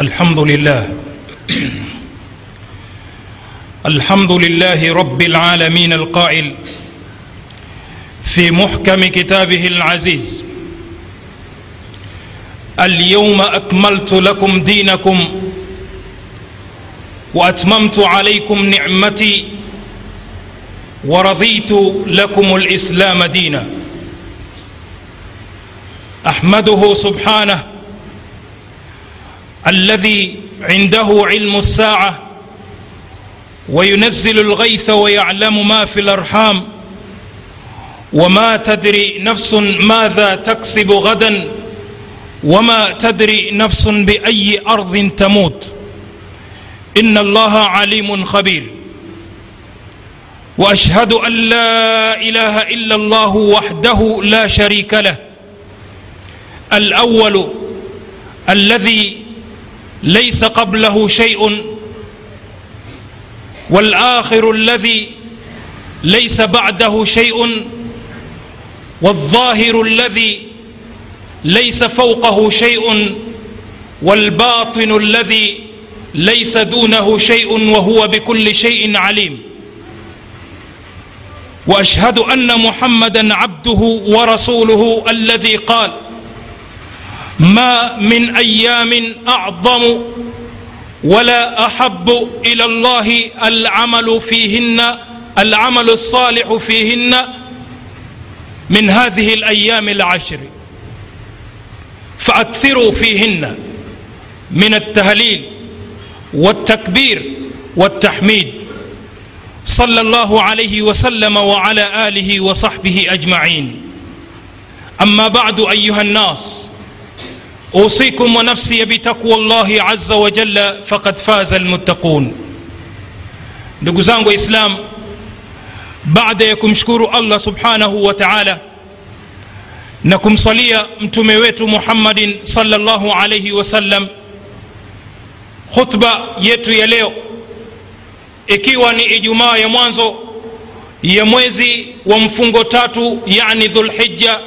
الحمد لله الحمد لله رب العالمين القائل في محكم كتابه العزيز. اليوم أكملت لكم دينكم وأتممت عليكم نعمتي ورضيت لكم الإسلام دينا. أحمده سبحانه الذي عنده علم الساعة وينزل الغيث ويعلم ما في الأرحام وما تدري نفس ماذا تكسب غدا وما تدري نفس بأي أرض تموت. إن الله عليم خبير. وأشهد أن لا إله إلا الله وحده لا شريك له. الأول الذي ليس قبله شيء. والآخر الذي ليس بعده شيء. والظاهر الذي ليس فوقه شيء. والباطن الذي ليس دونه شيء. وهو بكل شيء عليم. وأشهد أن محمدا عبده ورسوله الذي قال ما من أيام أعظم ولا أحب إلى الله العمل فيهن العمل الصالح فيهن من هذه الأيام العشر. فأكثروا فيهن من التهليل والتكبير والتحميد. صلى الله عليه وسلم وعلى آله وصحبه أجمعين. أما بعد أيها الناس اوصيكم ونفسي بتقوى الله عز وجل فقد فاز المتقون ndugu zangu waislam baada ya kumshukuru allah subhanahu wa taala na kumsalia mtume wetu muhammadin salllahu alaihi wasallam khutba yetu ya leo ikiwa ni ijumaa ya mwanzo ya mwezi wa mfungo tatu yani dhulhija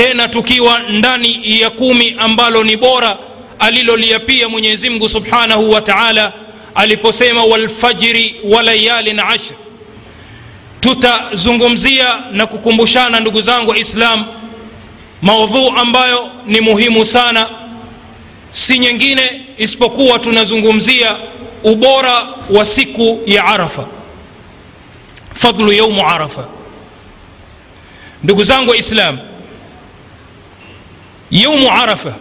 tena tukiwa ndani ya kumi ambalo ni bora aliloliapia mwenyezi mungu subhanahu wa taala aliposema walfajiri wa layalin ashr. Tutazungumzia na kukumbushana ndugu zangu waislam maudhuu ambayo ni muhimu sana. Si nyingine isipokuwa tunazungumzia ubora wa siku ya arafa fadhlu yaumu arafa. Ndugu zangu waislam yaumu arafa.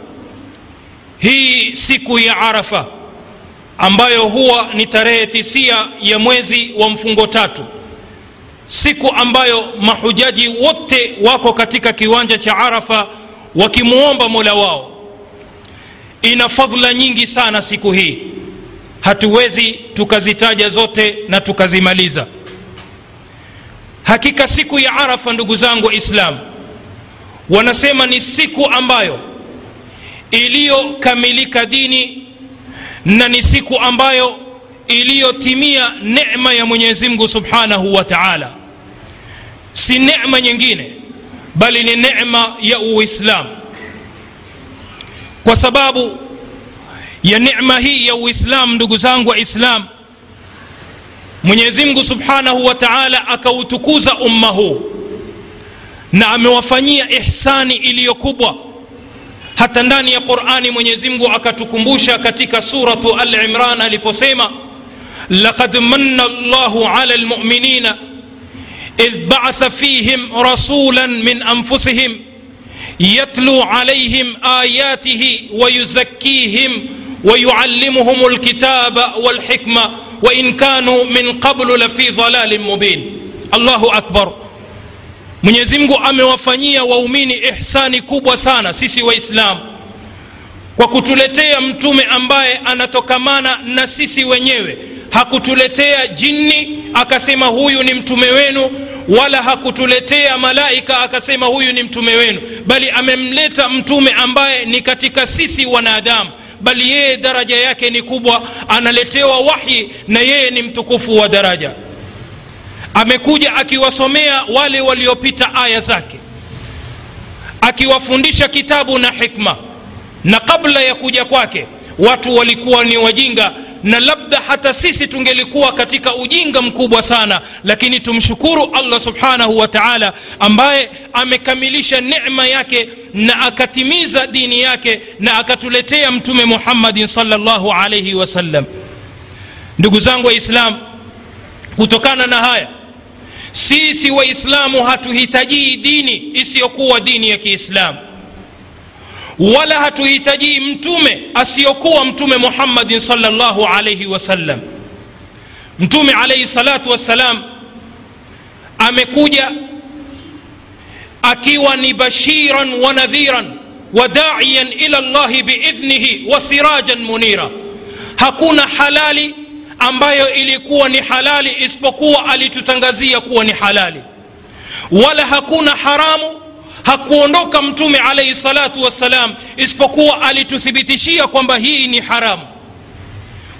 Hii siku ya arafa ambayo huwa ni tarehe tisia ya mwezi wa mfungo tatu. Siku ambayo mahujaji wote wako katika kiwanja cha arafa wakimwomba mola wao. Ina fadhla nyingi sana siku hii. Hatuwezi tukazitaja zote na tukazimaliza. Hakika siku ya arafa ndugu zangu waislam wanasema ni siku ambayo iliyokamilika dini na ni siku ambayo iliyotimia nema ya mwenyezi mungu subhanahu wa taala. Si nema nyingine bali ni nema ya uislamu. Kwa sababu ya nema hii ya uislamu ndugu zangu waislam mwenyezi mungu subhanahu wa taala akautukuza umma huu na amewafanyia ihsani iliyo kubwa hata ndani ya qurani mwenyezi mungu akatukumbusha katika suratu al imran aliposema laqad manna llahu ala lmuminina idh baatha fihim rasulan min anfusihim يتلو عليهم آياته ويزكيهم ويعلمهم الكتاب والحكمة وإن كانوا من قبل لفي ضلال مبين الله أكبر mwenyezi mungu amewafanyia waumini ihsani kubwa sana sisi waislamu kwa kutuletea mtume ambaye anatokamana na sisi wenyewe. Hakutuletea jini akasema huyu ni mtume wenu wala hakutuletea malaika akasema huyu ni mtume wenu bali amemleta mtume ambaye ni katika sisi wanadamu bali yeye daraja yake ni kubwa analetewa wahyi na yeye ni mtukufu wa daraja amekuja akiwasomea wale waliopita aya zake akiwafundisha kitabu na hikma. Na kabla ya kuja kwake watu walikuwa ni wajinga na labda hata sisi tungelikuwa katika ujinga mkubwa sana lakini tumshukuru allah subhanahu wa taala ambaye amekamilisha necma yake na akatimiza dini yake na akatuletea mtume muhammadin salllahu alaihi wasallam ndugu zangu waislam kutokana na haya sisi waislamu hatuhitajii dini isiyokuwa dini ya kiislamu. Wala hatuhitajii mtume asiyokuwa mtume muhammadin salllahu alaihi wasallam mtume alaihi salatu wassalam amekuja akiwa ni bashiran wa nadhiran wa daiyan ila llahi biidhnihi wa sirajan munira. Hakuna halali ambayo ilikuwa ni halali isipokuwa alitutangazia kuwa ni halali. Wala hakuna haramu hakuondoka mtume alaihi salatu wassalam isipokuwa alituthibitishia kwamba hii ni haramu.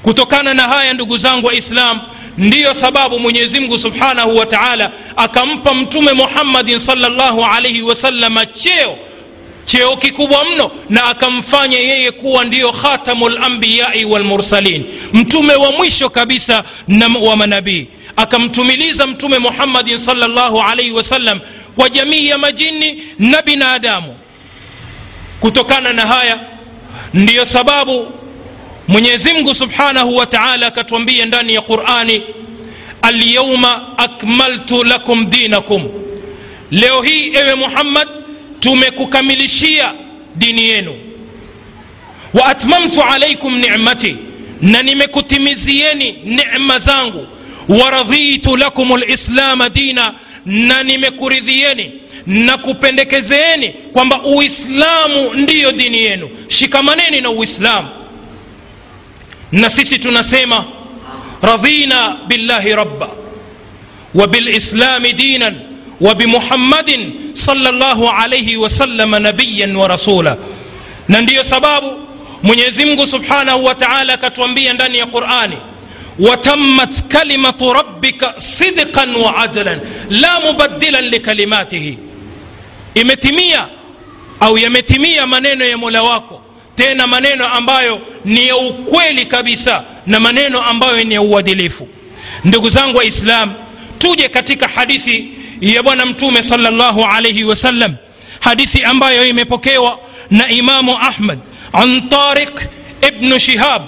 Kutokana na haya ndugu zangu waislam ndiyo sababu mwenyezimngu subhanahu wa taala akampa mtume muhammadin salllahu alaihi wasalama cheo cheo kikubwa mno na akamfanya yeye kuwa ndiyo khatamu lambiyai walmursalin mtume wa mwisho kabisa na wa manabii. Akamtumiliza mtume muhammadin salllahu alaihi wasallam kwa jamii ya majini na binadamu. Kutokana na haya ndiyo sababu mwenyezimngu subhanahu wa taala akatuambia ndani ya qurani alyauma akmaltu lakum dinakum. Leo hii ewe muhammad tumekukamilishia dini yenu. Wa atmamtu alaikum ni'mati, na nimekutimizieni nema zangu. Waradhitu lakum lislama dina na nimekuridhieni na kupendekezeeni kwamba uislamu ndiyo dini yenu. Shikamaneni na uislamu. Na sisi tunasema radhina billahi rabba wa bilislami dinan bimuhammadin salllahu alaihi wasalama nabiyan wa rasula. Na ndiyo sababu mwenyezimngu subhanahu wa taala akatuambia ndani ya qurani watammat kalimatu rabbika sidqan wa adlan la mubaddilan likalimatihi imetimia au yametimia maneno ya mola wako tena maneno ambayo ni ya ukweli kabisa na maneno ambayo ni ya uadilifu. Ndugu zangu waislam tuje katika hadithi ya bwana mtume salllahu alaihi wasallam hadithi ambayo imepokewa na imamu ahmad an tariq ibnu shihab.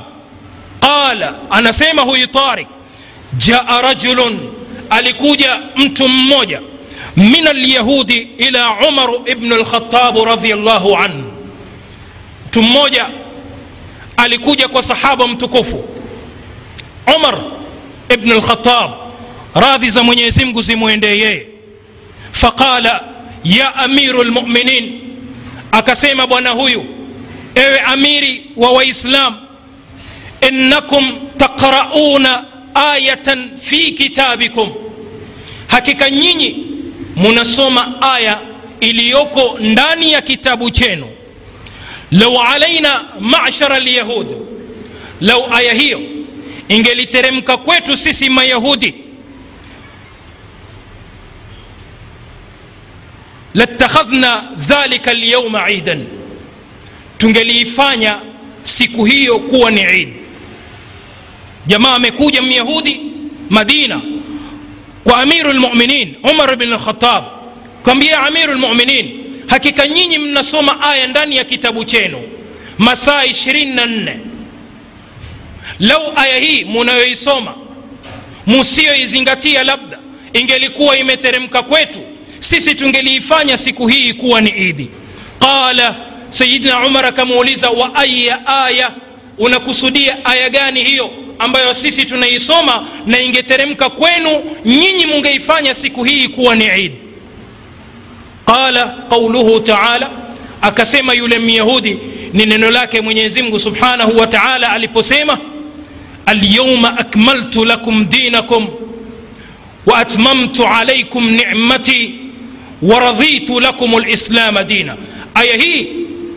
Qala anasema huyu tariq jaa rajulun alikuja mtu mmoja min alyahudi ila umaru ibnu lkhatabu radiallahu anhu. Mtu mmoja alikuja kwa sahaba mtukufu umar ibnu lkhatab radhi za mwenyezi mungu zimwendee yeye faqala ya amiru lmuminin akasema bwana huyu ewe amiri wa waislam innakum taqrauna ayatan fi kitabikum. Hakika nyinyi munasoma aya iliyoko ndani ya kitabu chenu. Lau alaina mashara lyahud lau aya hiyo ingeliteremka kwetu sisi mayahudi latakhadhna dhalika lyauma idan tungeliifanya siku hiyo kuwa ni idi jamaa amekuja myahudi madina kwa amiru lmuminin umar bn lkhatab kwambia amiru lmuminin hakika nyinyi mnasoma aya ndani ya kitabu chenu masaa 24 lau aya hii munayoisoma musiyoizingatia labda ingelikuwa imeteremka kwetu sisi tungeliifanya siku hii kuwa ni idi. Qala sayidina umar akamuuliza wa aya aya? Unakusudia aya gani hiyo ambayo sisi tunaisoma na ingeteremka kwenu nyinyi mungeifanya siku hii kuwa ni idi qala qauluhu taala akasema yule myahudi ni neno lake mwenyezimngu subhanahu wa taala aliposema alyauma akmaltu lakum dinakum waatmamtu alaikum nicmati waradhitu lakum lislama dina. Aya hii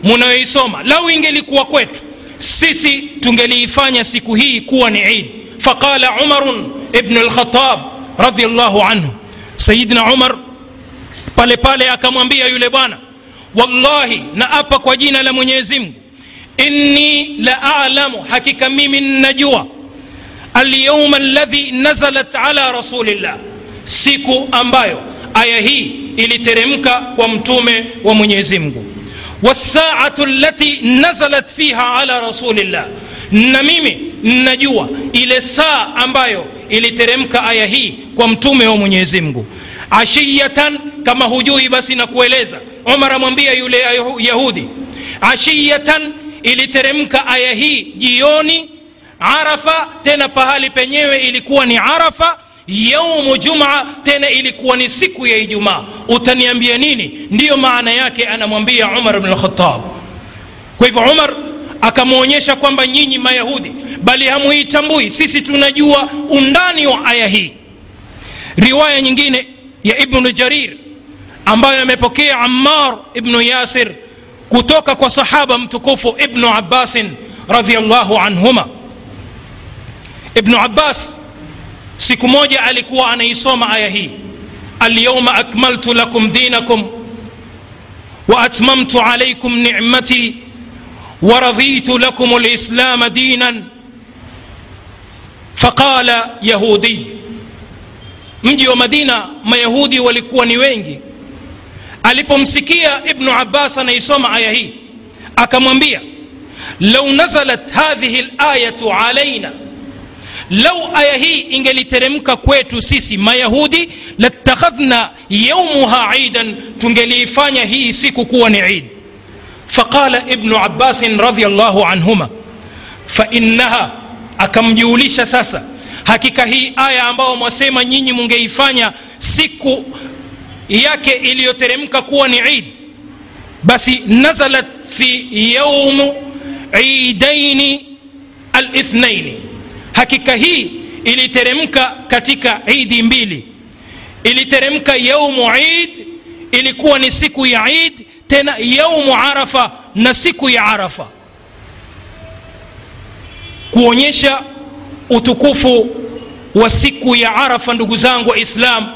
munayoisoma lau ingelikuwa kwetu sisi tungeliifanya siku hii kuwa ni idi faqala umarun ibnu lkhatab radiallahu anhu. Sayidina umar pale pale akamwambia yule bwana wallahi na apa kwa jina la mwenyezi mungu inni la alamu hakika mimi nnajua alyauma ladhi nazalat ala rasulillah siku ambayo aya hii iliteremka kwa mtume wa mwenyezi mungu. Wasaatu lati nazalat fiha ala rasulillah. Na mimi najua ile saa ambayo iliteremka aya hii kwa mtume wa mwenyezi mungu. Ashiyatan kama hujui basi na kueleza. Umar amwambia yule yahudi ashiyatan iliteremka aya hii jioni arafa tena pahali penyewe ilikuwa ni arafa yaumu jumaa tena ilikuwa ni siku ya ijumaa. Utaniambia nini? Ndiyo maana yake anamwambia umar lkhatab kwa hivyo umar akamwonyesha kwamba nyinyi mayahudi bali hamuitambui. Sisi tunajua undani wa aya hii. Riwaya nyingine ya ibnu jarir ambayo amepokea ammar ibnu yasir kutoka kwa sahaba mtukufu ibnu abbasin radiallahu anhuma. Ibnu abbas siku moja alikuwa anaisoma aya hii alyauma akmaltu lakum dinakum waatmamtu alaikum nicmati waraditu lakum lislama dinan faqala yahudi mji wa madina mayahudi walikuwa ni wengi alipomsikia ibnu abbas anaisoma aya hii akamwambia lau nazalat hadhihi layatu alaina lau aya hii ingeliteremka kwetu sisi mayahudi latakhadhna yaumuha idan tungeliifanya hii siku kuwa ni id faqala ibnu abbasin radiallahu anhuma fainnaha akamjuulisha sasa hakika hii aya ambayo mwasema nyinyi mungeifanya siku yake iliyoteremka kuwa ni id basi nazalat fi yaumu idaini alithnaini hakika hii iliteremka katika idi mbili. Iliteremka yaumu id ilikuwa ni siku ya id tena yaumu arafa na siku ya arafa. Kuonyesha utukufu wa siku ya arafa ndugu zangu waislam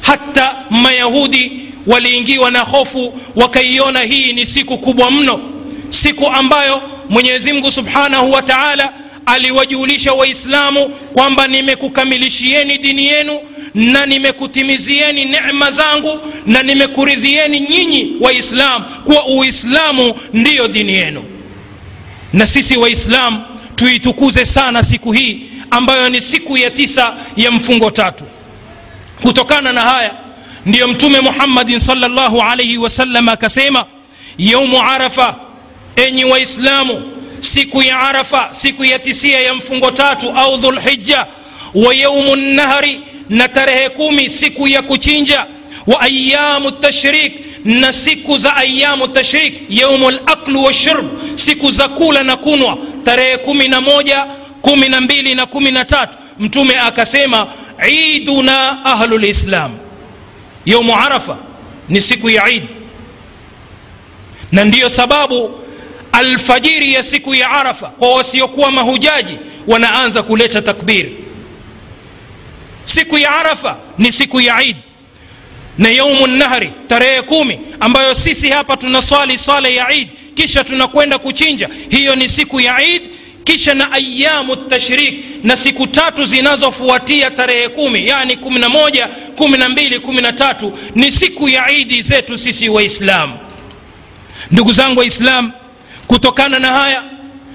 hata mayahudi waliingiwa na hofu wakaiona hii ni siku kubwa mno. Siku ambayo mwenyezi mungu subhanahu wa taala aliwajulisha waislamu kwamba nimekukamilishieni dini yenu na nimekutimizieni necma zangu na nimekuridhieni nyinyi waislamu kuwa uislamu ndiyo dini yenu. Na sisi waislamu tuitukuze sana siku hii ambayo ni siku ya tisa ya mfungo tatu. Kutokana na haya ndiyo mtume muhammadin salllahu alaihi wasallam akasema yaumu arafa enyi waislamu siku ya arafa siku ya tisia ya mfungo tatu au dhulhija wa yaumu nahari na tarehe kumi siku ya kuchinja wa ayamu tashrik na siku za ayamu tashrik yaumu laklu washurb siku za kula na kunwa tarehe kumi na moja kumi na mbili na kumi na tatu. Mtume akasema iduna ahlu lislam yaumu arafa ni siku ya idi na ndiyo sababu alfajiri ya siku ya arafa kwa wasiokuwa mahujaji wanaanza kuleta takbir. Siku ya arafa ni siku ya idi na yaumu nahri tarehe kumi ambayo sisi hapa tunaswali sala ya idi kisha tunakwenda kuchinja. Hiyo ni siku ya idi kisha na ayamu tashrik na siku tatu zinazofuatia tarehe kumi yani kumi na moja kumi na mbili kumi na tatu ni siku ya idi zetu sisi waislamu. Ndugu zangu waislamu kutokana na haya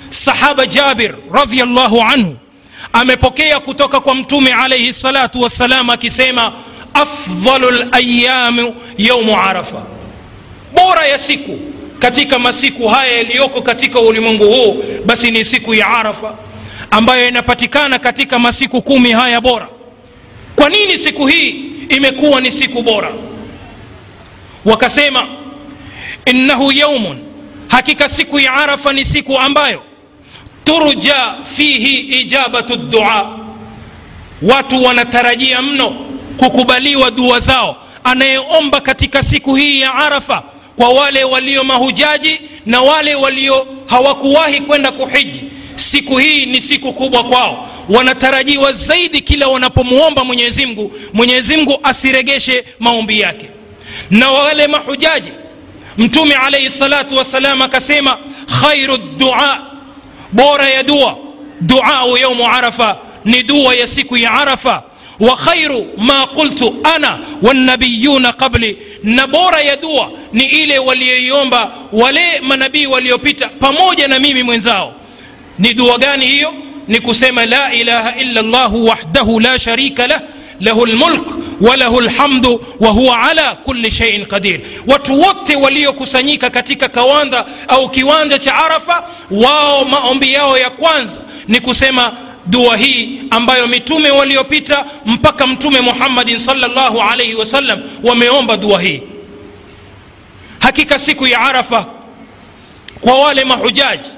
sahaba jabir radiallahu anhu amepokea kutoka kwa mtume alaihi salatu wassalam akisema afdalu layamu yaumu arafa. Bora ya siku katika masiku haya yaliyoko katika ulimwengu huu basi ni siku ya arafa ambayo inapatikana katika masiku kumi haya bora. Kwa nini siku hii imekuwa ni siku bora? Wakasema innahu yaumun hakika siku ya arafa ni siku ambayo turja fihi ijabatu dua. Watu wanatarajia mno kukubaliwa dua zao. Anayeomba katika siku hii ya arafa kwa wale walio mahujaji na wale walio hawakuwahi kwenda kuhiji siku hii ni siku kubwa kwao. Wanatarajiwa zaidi kila wanapomwomba mwenyezimgu mwenyezimgu asiregeshe maombi yake. Na wale mahujaji mtume alaihi salatu wassalam akasema khairu dua bora ya dua. Duau yaumu arafa ni dua ya siku ya arafa. Wa khairu ma qultu ana wanabiyuna qabli. Na bora ya dua ni ile walioiomba wale manabii waliopita pamoja na mimi mwenzao. Ni dua gani hiyo? Ni kusema la ilaha illa llahu wahdahu la sharika lah lahu lmulk walahu lhamdu wahuwa ala kuli sheiin qadir. Watu wote waliokusanyika katika kawanda au kiwanja cha arafa wao maombi yao ya kwanza ni kusema dua hii ambayo mitume waliopita mpaka mtume muhammadin salllahu alaihi wasallam wameomba dua hii. Hakika siku ya arafa kwa wale mahujaji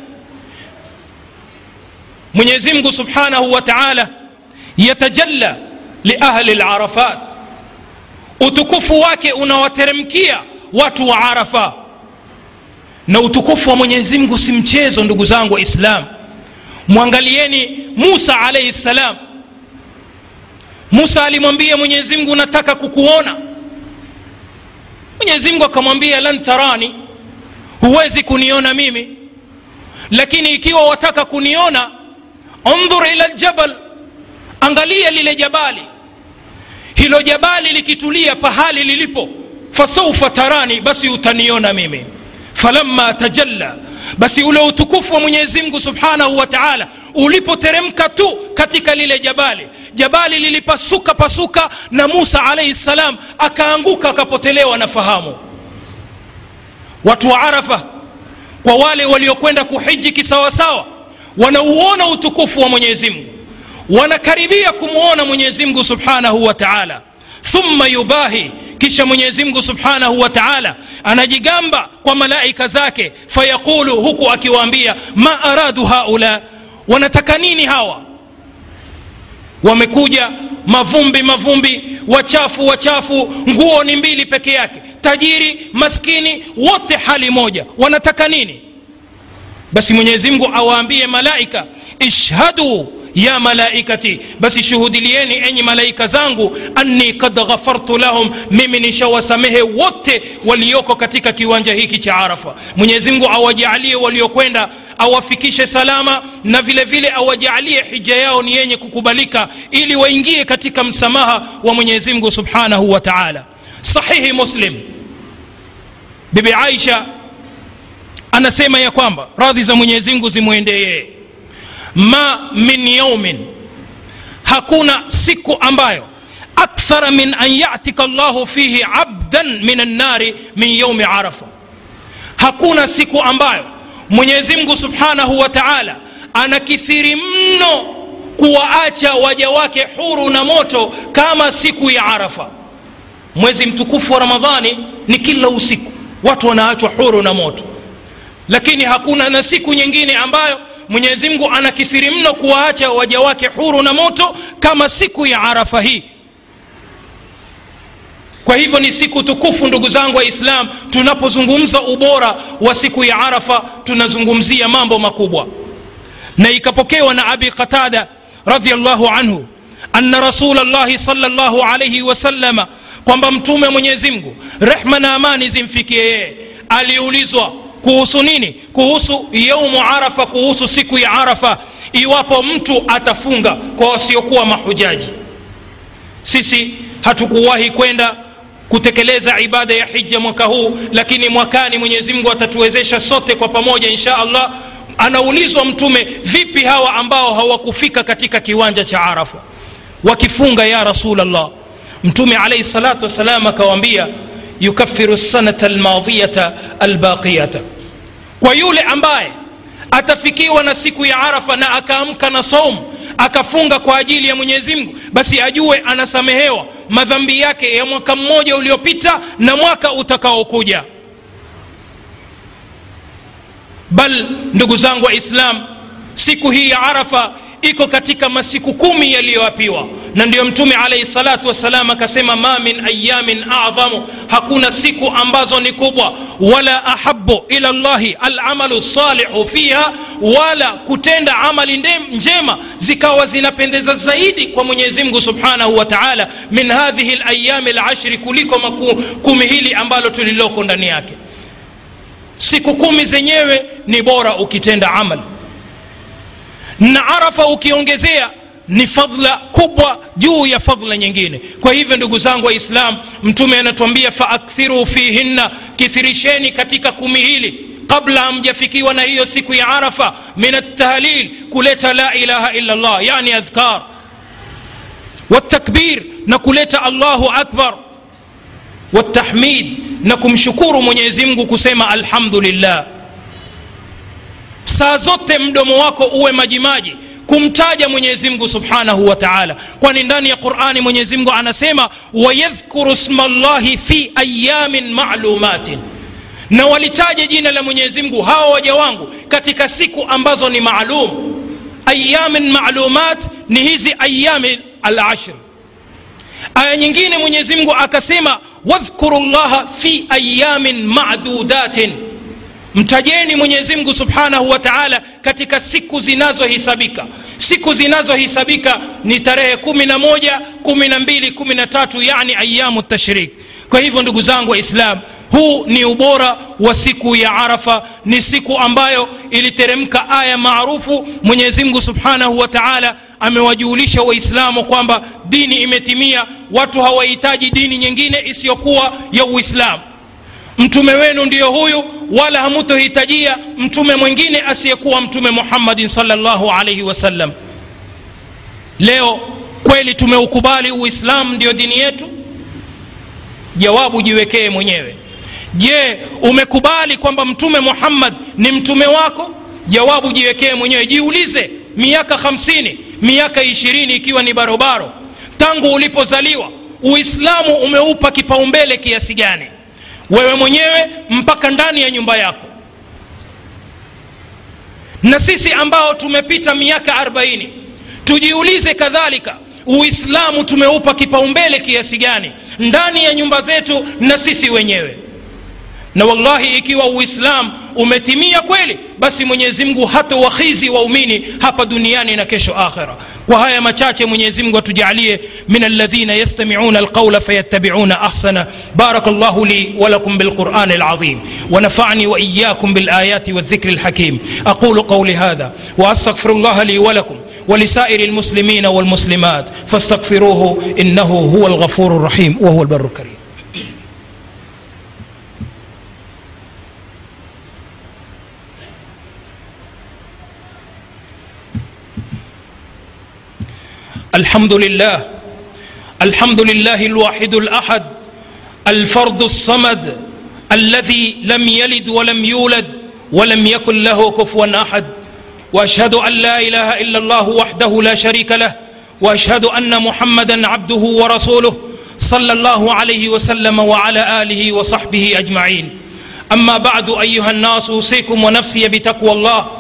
mwenyezi mungu subhanahu wa taala yatajalla liahli larafat utukufu wake unawateremkia watu wa arafa. Na utukufu wa mwenyezi mungu si mchezo ndugu zangu waislamu mwangalieni musa alaihi ssalam musa alimwambia mwenyezi mungu nataka kukuona. Mwenyezi mungu akamwambia lan tarani huwezi kuniona mimi. Lakini ikiwa wataka kuniona undhur ila ljabal angalia lile jabali. Hilo jabali likitulia pahali lilipo fasaufa tarani basi utaniona mimi. Falamma tajalla basi ule utukufu wa mwenyezi mungu subhanahu wa taala ulipoteremka tu katika lile jabali. Jabali lilipasuka pasuka na musa alaihi ssalam akaanguka akapotelewa na fahamu. Watu wa arafa kwa wale waliokwenda kuhiji kisawasawa wanauona utukufu wa mwenyezi mungu wanakaribia kumwona mwenyezi mungu subhanahu wa taala. Thumma yubahi kisha mwenyezi mungu subhanahu wa taala anajigamba kwa malaika zake fayaqulu huku akiwaambia ma aradu haula? Wanataka nini hawa? Wamekuja mavumbi mavumbi wachafu wachafu nguo ni mbili peke yake. Tajiri maskini wote hali moja. Wanataka nini? Basi mwenyezi mungu awaambie malaika ishhadu ya malaikati basi shuhudilieni enyi malaika zangu anni kad ghafartu lahum mimi nishawasamehe wote walioko katika kiwanja hiki cha arafa. Mwenyezi mungu waliokwenda awafikishe salama na vile vile awajaalie hija yao ni yenye kukubalika ili waingie katika msamaha wa mwenyezi mungu subhanahu wa taala. Sahihi muslim. Bibi aisha anasema ya kwamba radhi za mwenyezi mungu ma min yaumin hakuna siku ambayo akthara min an yatika llahu fihi abdan min annari min yaumi arafa. Hakuna siku ambayo mwenyezi mungu subhanahu wa taala anakithiri mno kuwaacha waja wake huru na moto kama siku ya arafa. Mwezi mtukufu wa ramadhani ni kila usiku. Watu wanaachwa huru na moto. Lakini hakuna na siku nyingine ambayo mwenyezi mungu anakithiri mno kuwaacha waja wake huru na moto kama siku ya arafa hii. Kwa hivyo ni siku tukufu ndugu zangu waislam tunapozungumza ubora wa siku ya arafa tunazungumzia mambo makubwa. Na ikapokewa na abi qatada radiallahu anhu anna rasul llahi salllahu alaihi wasalama kwamba mtume mwenyezi mungu rehma na amani zimfikie yeye aliulizwa kuhusu nini? Kuhusu yaumu arafa kuhusu siku ya arafa. Iwapo mtu atafunga kwa wasiokuwa mahujaji. Sisi hatukuwahi kwenda kutekeleza ibada ya hija mwaka huu lakini mwakani mwenyezi mungu atatuwezesha sote kwa pamoja insha allah. Anaulizwa mtume vipi hawa ambao hawakufika katika kiwanja cha arafa? Wakifunga ya rasulllah mtume alaihi salatu wassalam akawambia yukafiru sanata almadhiyata albaqiyata. Kwa yule ambaye atafikiwa na siku ya arafa na akaamka na saumu akafunga kwa ajili ya mwenyezi mungu basi ajue anasamehewa madhambi yake ya mwaka mmoja uliopita na mwaka utakaokuja. Bal ndugu zangu waislam siku hii ya arafa iko katika masiku kumi yaliyoapiwa. Na ndiyo mtume alaihi salatu wassalam akasema ma min ayamin adhamu hakuna siku ambazo ni kubwa. Wala ahabu ila llahi alamalu salihu fiha wala kutenda amali njema zikawa zinapendeza zaidi kwa mwenyezi mungu subhanahu wa taala. Min hadhihi layami lashri kuliko makumi kumi hili ambalo tuliloko ndani yake. Siku kumi zenyewe ni bora ukitenda amal na Arafa ukiongezea ni fadhila kubwa juu ya fadhila nyingine. Kwa hivyo ndugu zangu Waislam, Mtume anatuambia faakthiru fihinna, kithirisheni katika kumi hili kabla hamjafikiwa na hiyo siku ya Arafa, min atahlil, kuleta la ilaha illa llah yani adhkar watakbir, na kuleta Allahu akbar watahmid, na kumshukuru mwenyezimngu kusema alhamdulillah saa zote mdomo wako uwe majimaji kumtaja mwenyezi mungu subhanahu wa taala. Kwani ndani ya qurani mwenyezi mungu anasema wayadhkuru sma llahi fi ayamin malumatin. Na walitaje jina la mwenyezi mungu hawa waja wangu katika siku ambazo ni maalum ayamin malumat ni hizi ayami alashr. Aya nyingine mwenyezi mungu akasema wadhkuru llaha fi ayamin madudatin mtajeni mwenyezi mungu subhanahu wa taala katika siku zinazohisabika. Siku zinazohisabika ni tarehe kumi na moja kumi na mbili kumi na tatu yani ayamu tashrik kwa hivyo ndugu zangu waislam huu ni ubora wa siku ya arafa ni siku ambayo iliteremka aya maarufu. Mwenyezi mungu subhanahu wa taala amewajuulisha waislamu kwamba dini imetimia. Watu hawahitaji dini nyingine isiyokuwa ya uislamu mtume wenu ndiyo huyu wala hamutohitajia mtume mwingine asiyekuwa mtume muhammadin salllahu alaihi wasallam leo kweli tumeukubali uislamu ndiyo dini yetu? Jawabu jiwekee mwenyewe. Je umekubali kwamba mtume muhammad ni mtume wako? Jawabu jiwekee mwenyewe. Jiulize miaka 50 miaka 20 ikiwa ni barobaro tangu ulipozaliwa uislamu umeupa kipaumbele kiasi gani wewe mwenyewe mpaka ndani ya nyumba yako. Na sisi ambao tumepita miaka 40 tujiulize kadhalika uislamu tumeupa kipaumbele kiasi gani ndani ya nyumba zetu na sisi wenyewe? Na wallahi ikiwa uislam umetimia kweli basi mwenyezi mungu hata wakhizi waumini hapa duniani na kesho akhira kwa haya machache mwenyezi mungu atujalie min alladhina yastamiuna alqaula fayattabiuna ahsana. Barak llahu li walakum bilquran alazim ونفعني وإياكم بالآيات والذكر الحكيم أقول قولي هذا وأستغفر الله لي ولكم ولسائر المسلمين والمسلمات فاستغفروه إنه هو الغفور الرحيم وهو البر الكريم الحمد لله الحمد لله الواحد الأحد الفرد الصمد الذي لم يلد ولم يولد ولم يكن له كفوا أحد. وأشهد أن لا إله إلا الله وحده لا شريك له. وأشهد أن محمدا عبده ورسوله صلى الله عليه وسلم وعلى آله وصحبه أجمعين. أما بعد أيها الناس أوصيكم ونفسي بتقوى الله.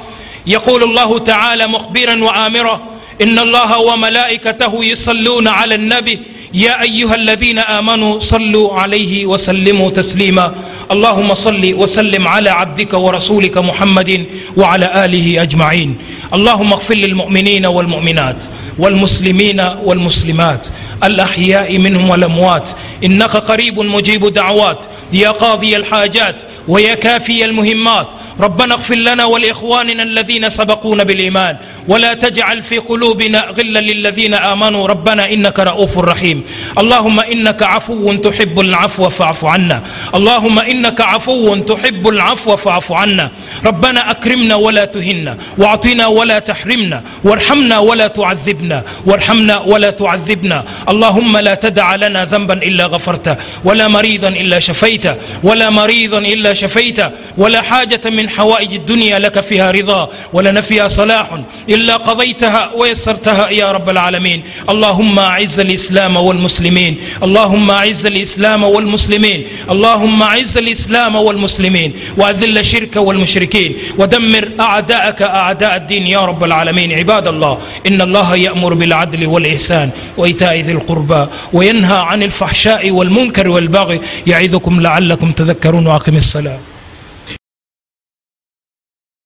يقول الله تعالى مخبرا وامرا إن الله وملائكته يصلون على النبي. يا أيها الذين آمنوا صلوا عليه وسلموا تسليما. اللهم صل وسلم على عبدك ورسولك محمد وعلى آله أجمعين. اللهم اغفر للمؤمنين والمؤمنات والمسلمين والمسلمات. الأحياء منهم والأموات. إنك قريب مجيب دعوات يا قاضي الحاجات ويا كافي المهمات. ربنا اغفر لنا ولإخواننا الذين سبقونا بالإيمان. ولا تجعل في قلوبنا غلا للذين آمنوا. ربنا إنك رؤوف رحيم. اللهم إنك عفو تحب العفو فاعف عنا. اللهم إنك عفو تحب العفو فاعف عنا. ربنا أكرمنا ولا تهنا. وأعطنا ولا تحرمنا. وارحمنا ولا تعذبنا. وارحمنا ولا تعذبنا. اللهم لا تدع لنا ذنبا إلا غفرته. ولا مريضا إلا شفيته ولا مريضا إلا شفيته ولا حاجة من حوائج الدنيا لك فيها رضا ولنا فيها صلاح إلا قضيتها ويسرتها يا رب العالمين. اللهم أعز الإسلام والمسلمين اللهم أعز الإسلام والمسلمين اللهم أعز الإسلام والمسلمين وأذل الشرك والمشركين ودمر أعداءك أعداء الدين يا رب العالمين. عباد الله إن الله يأمر بالعدل والإحسان وإيتاء ذي القربى وينهى عن الفحشاء والمنكر والبغي يعظكم لعلكم تذكرون وأقم الصلاة.